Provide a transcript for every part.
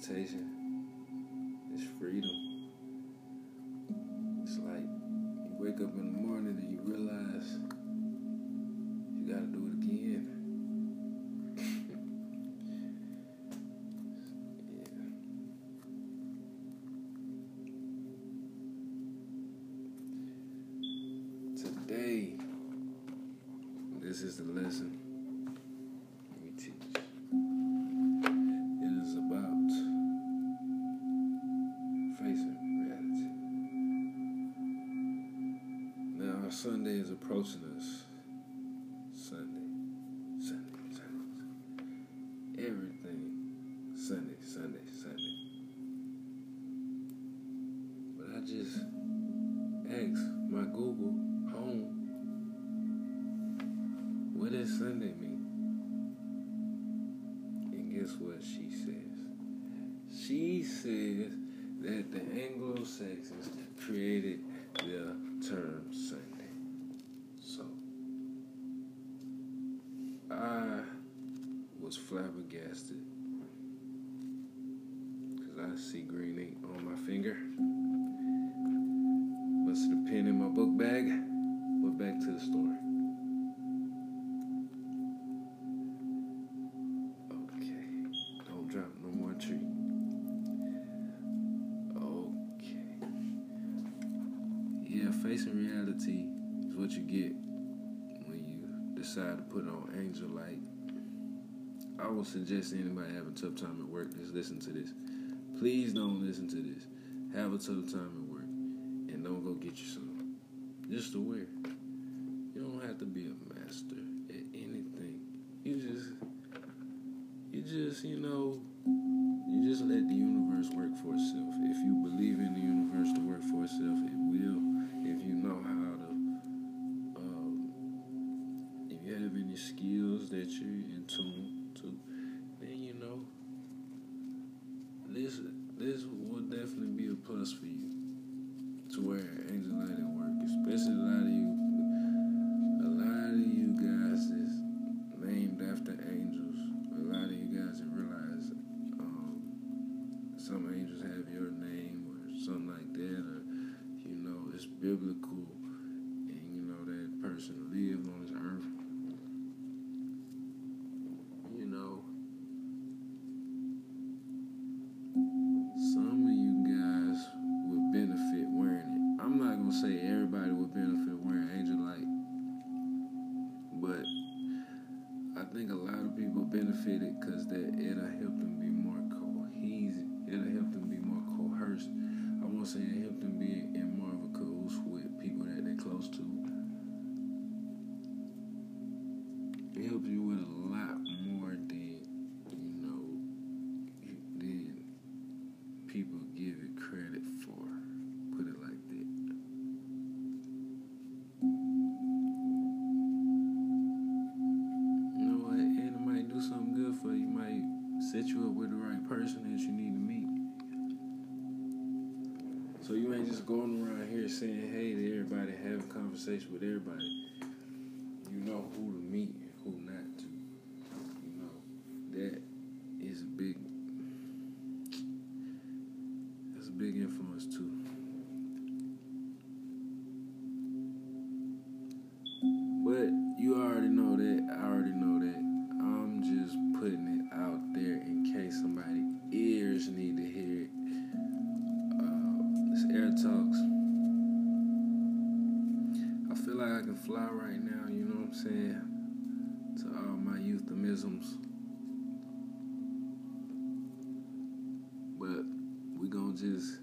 meditation is freedom. It's like you wake up in the morning and you realize you gotta do it again. yeah. Today, this is the lesson Sunday is approaching us. Sunday, Sunday, Sunday. Everything Sunday, Sunday, Sunday. But I just asked my Google home, what does Sunday mean? And guess what she says? She says that the Anglo Saxons created the term Sunday. So I was flabbergasted because I see green ink on my finger. Busted a pen in my book bag. Went back to the store. Okay. Don't drop no more tree. Okay. Yeah, facing reality is what you get when you decide to put on angelite. I would suggest anybody having a tough time at work, just listen to this. Please don't listen to this. Have a tough time at work and don't go get you some. Just aware. You don't have to be a master at anything. You just you just, you know, you just let the universe work for itself. If you believe in the universe to work for itself, it will. If you know how to, um, if you have any skills that you're in tune to, then you know, this this will definitely be a plus for you to wear light at work, especially a lot of you. A lot of you guys is named after angels. A lot of you guys that realize um, some angels have your name or something like that, or you know it's biblical, and you know that person lived I think a lot of people benefited because that it'll help them be more cohesive. It'll help them be more coerced. I won't say it with the right person that you need to meet. So you ain't just going around here saying hey to everybody, having conversation with everybody. You know who to meet I like I can fly right now, you know what I'm saying? To all my euphemisms. But we gonna just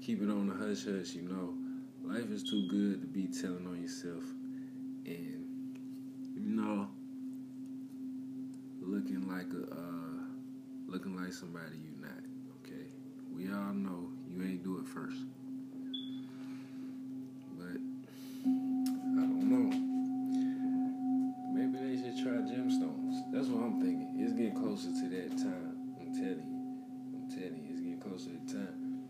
keep it on the hush hush, you know. Life is too good to be telling on yourself. And you know, looking like a uh, looking like somebody you not. Okay, we all know you ain't do it first, I'm thinking. It's getting closer to that time. I'm telling you. I'm telling you, it's getting closer to the time.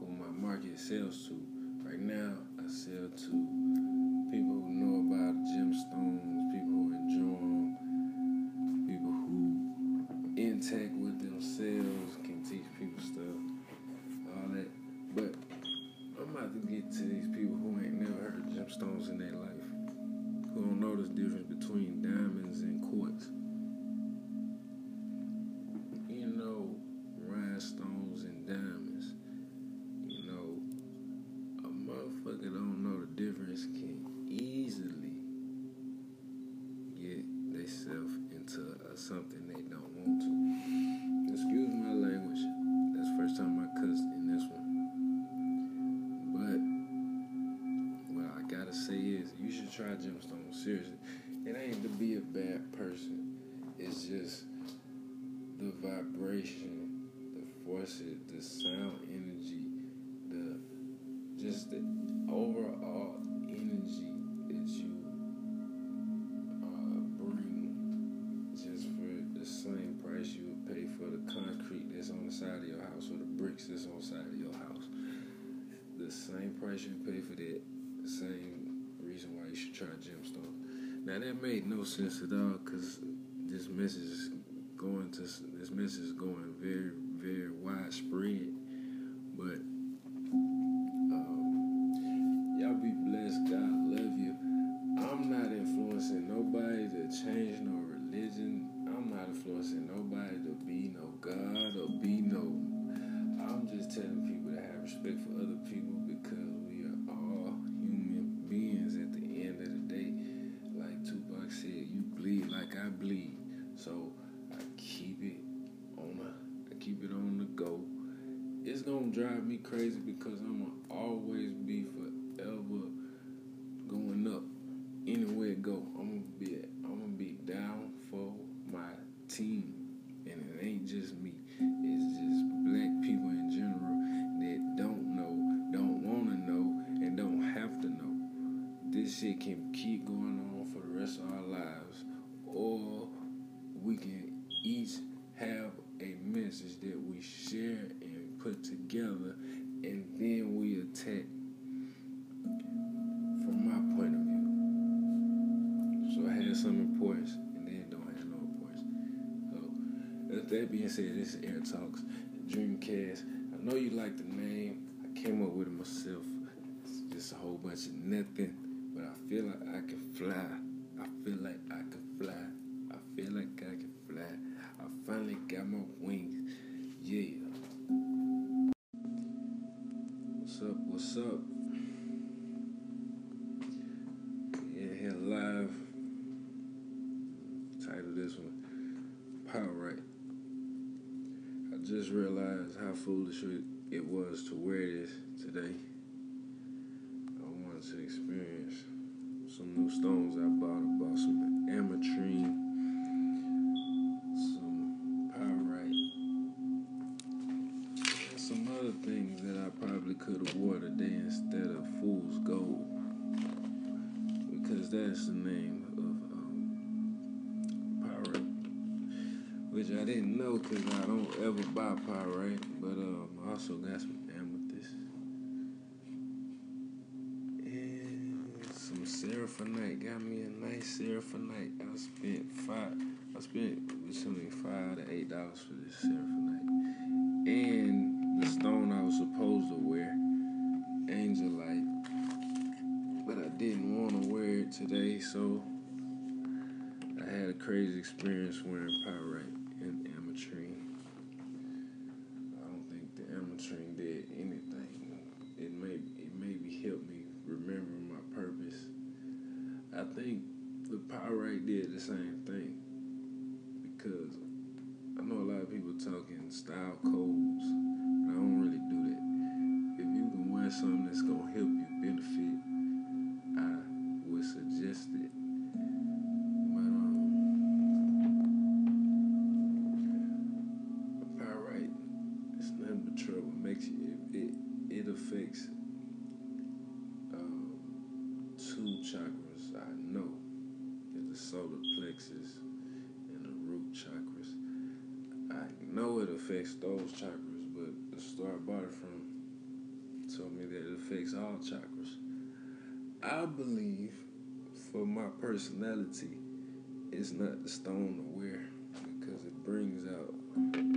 Who my market sells to. Right now, I sell to the sound energy, the just the overall energy that you uh, bring just for the same price you would pay for the concrete that's on the side of your house or the bricks that's on the side of your house. The same price you pay for that, the same reason why you should try gemstones. Now that made no sense at all because this message is going to this message is going very very widespread, but um, y'all be blessed. God love you. I'm not influencing nobody to change no religion. I'm not influencing nobody to be no God drive me crazy because I'm gonna always be forever going up anywhere it go. I'm gonna be I'm gonna be down for my team, and it ain't just me. It's just black people in general that don't know, don't want to know, and don't have to know. This shit can keep going on for the rest of our lives, or we can each have a message that we share put together, and then we attack from my point of view. So I had some importance and then don't have no importance. So with that being said, this is Air Talks, Dreamcast. I know you like the name. I came up with it myself. It's just a whole bunch of nothing. But I feel like I can fly. I feel like I can fly. What's up? Yeah, here live. Title this one Power Right. I just realized how foolish it was to wear this today. I wanted to experience some new stones I bought. I bought some ametrine, things that I probably could have wore today instead of fool's gold. Because that's the name of um, pyrite. Which I didn't know because I don't ever buy pyrite. But um, I also got some amethyst. And some seraphinite. Got me a nice seraphinite. I spent five. I spent between five to eight dollars for this seraphinite. And angelite. But I didn't want to wear it today, so I had a crazy experience wearing pyrite and ametrine. I don't think the ametrine did anything. It may it maybe helped me remember my purpose. I think the pyrite did the same thing because I know a lot of people talking style codes, that's gonna help you benefit, I would suggest it. But um, pyrite, it's nothing but trouble. Makes you it it, it affects um, two chakras. I know the solar plexus and the root chakras. I know it affects those chakras, but I bought it from told me that it affects all chakras. I believe, for my personality, it's not the stone to wear because it brings out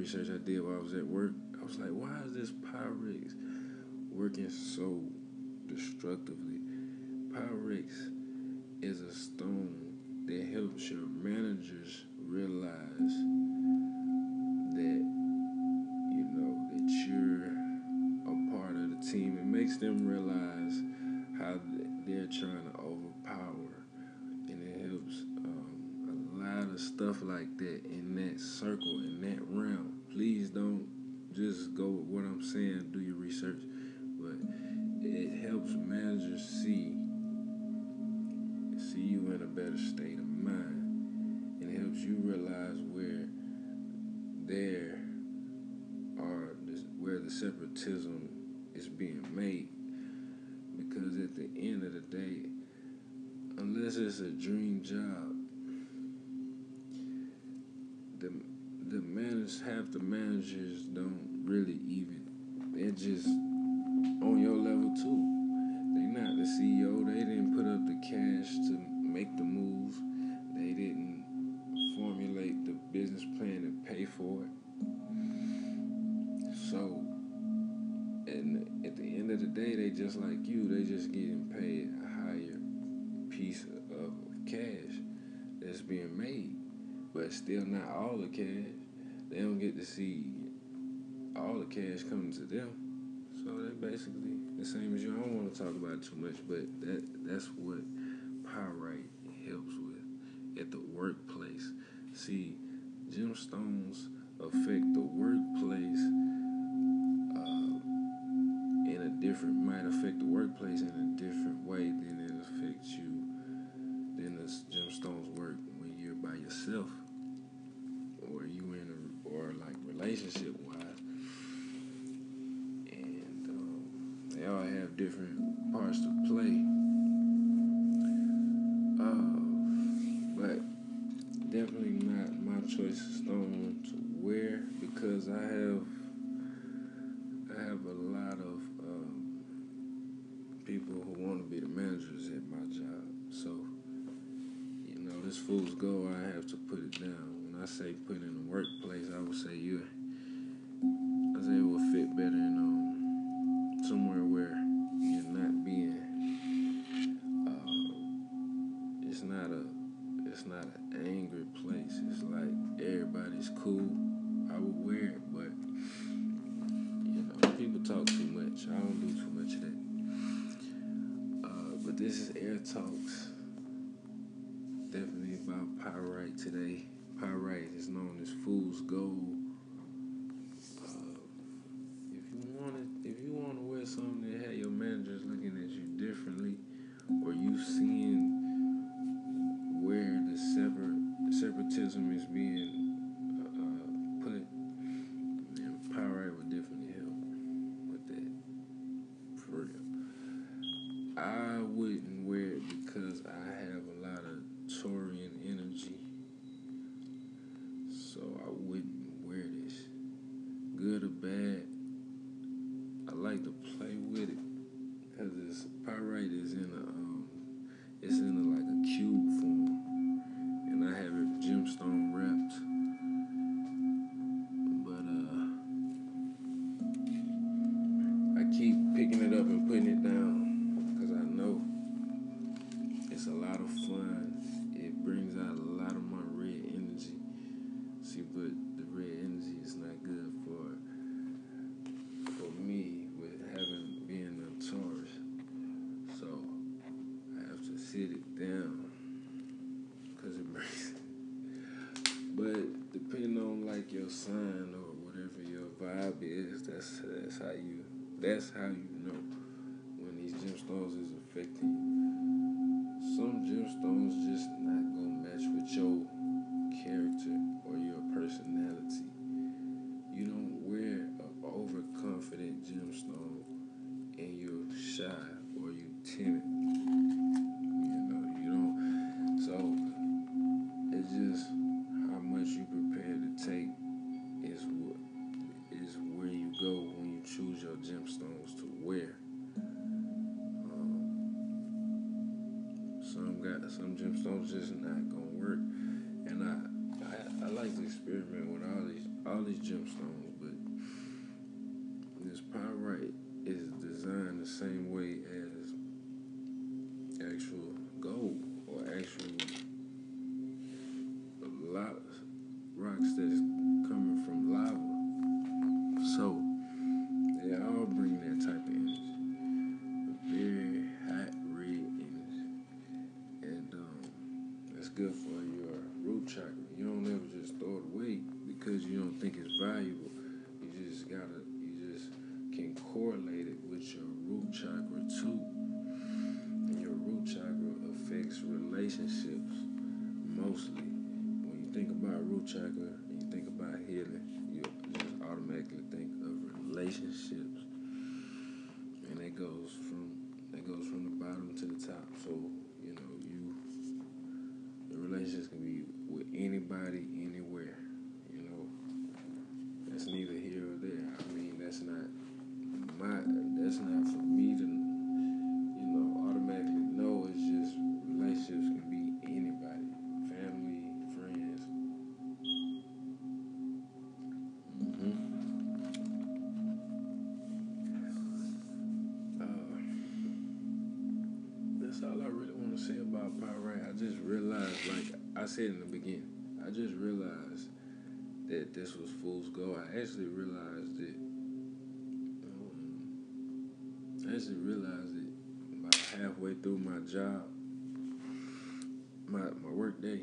research I did while I was at work. I was like, why is this Pyrex working so destructively? Pyrex is a stone that helps your managers realize that you know that you're a part of the team. It makes them realize how they're trying to overpower, stuff like that in that circle in that realm. Please don't just go with what I'm saying. Do your research, but it helps managers see see you in a better state of mind, and it helps you realize where there are where the separatism is being made. Because at the end of the day, unless it's a dream job, the managers half the managers don't really even they're just on your level too. They not the CEO. They didn't put up the cash to make the move. They didn't formulate the business plan and pay for it. So, and at the end of the day, they just like you. They just getting paid a higher piece of cash that's being made, but still not all the cash. They don't get to see all the cash coming to them. So they basically the same as you. I don't want to talk about it too much, but that that's what pyrite helps with at the workplace. See, gemstones affect the workplace uh, in a different might affect the workplace in a different way than it affects you than the gemstones work when you're by yourself relationship wise and um, they all have different parts to play uh, but definitely not my choice of stone to wear because I have I have a lot of um, people who want to be the managers at my job. So you know, this fool's goal I have to put it down. When I say put in the workplace, I would say you. Better up and putting it down because I know it's a lot of fun. It brings out a lot of my red energy. See, but you. Some gemstones gemstones, but this pyrite is designed the same way as actual root chakra too. And your root chakra affects relationships mostly. When you think about root chakra and you think about healing, you just automatically think of relationships. And that goes from that goes from the bottom to the top. So, you know, you the relationships can be with anybody, anywhere. You know, that's neither here or there. I mean, that's not my. Said in the beginning, I just realized that this was fool's gold. I actually realized it. Um, I actually realized it about halfway through my job, my my work day,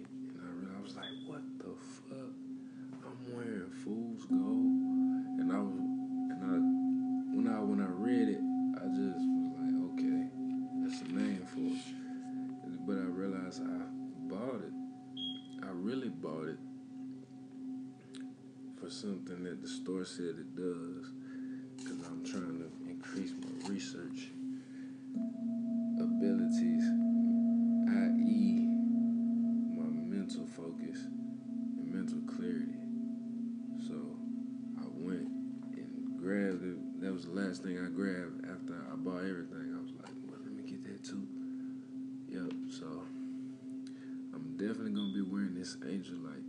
something that the store said it does. Because I'm trying to increase my research abilities, i.e., my mental focus and mental clarity. So I went and grabbed it. That was the last thing I grabbed after I bought everything. I was like, well, let me get that too. Yep, so I'm definitely gonna be wearing this angelite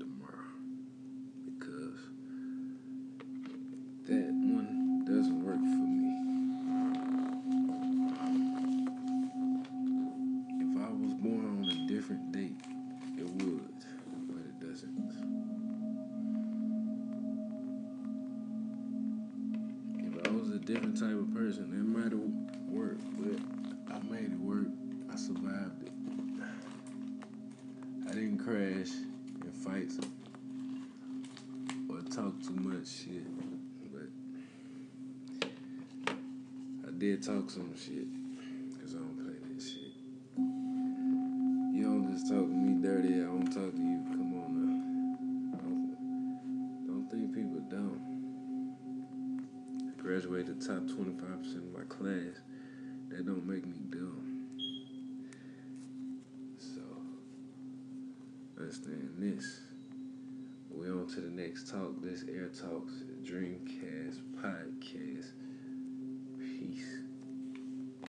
talk too much shit, but I did talk some shit We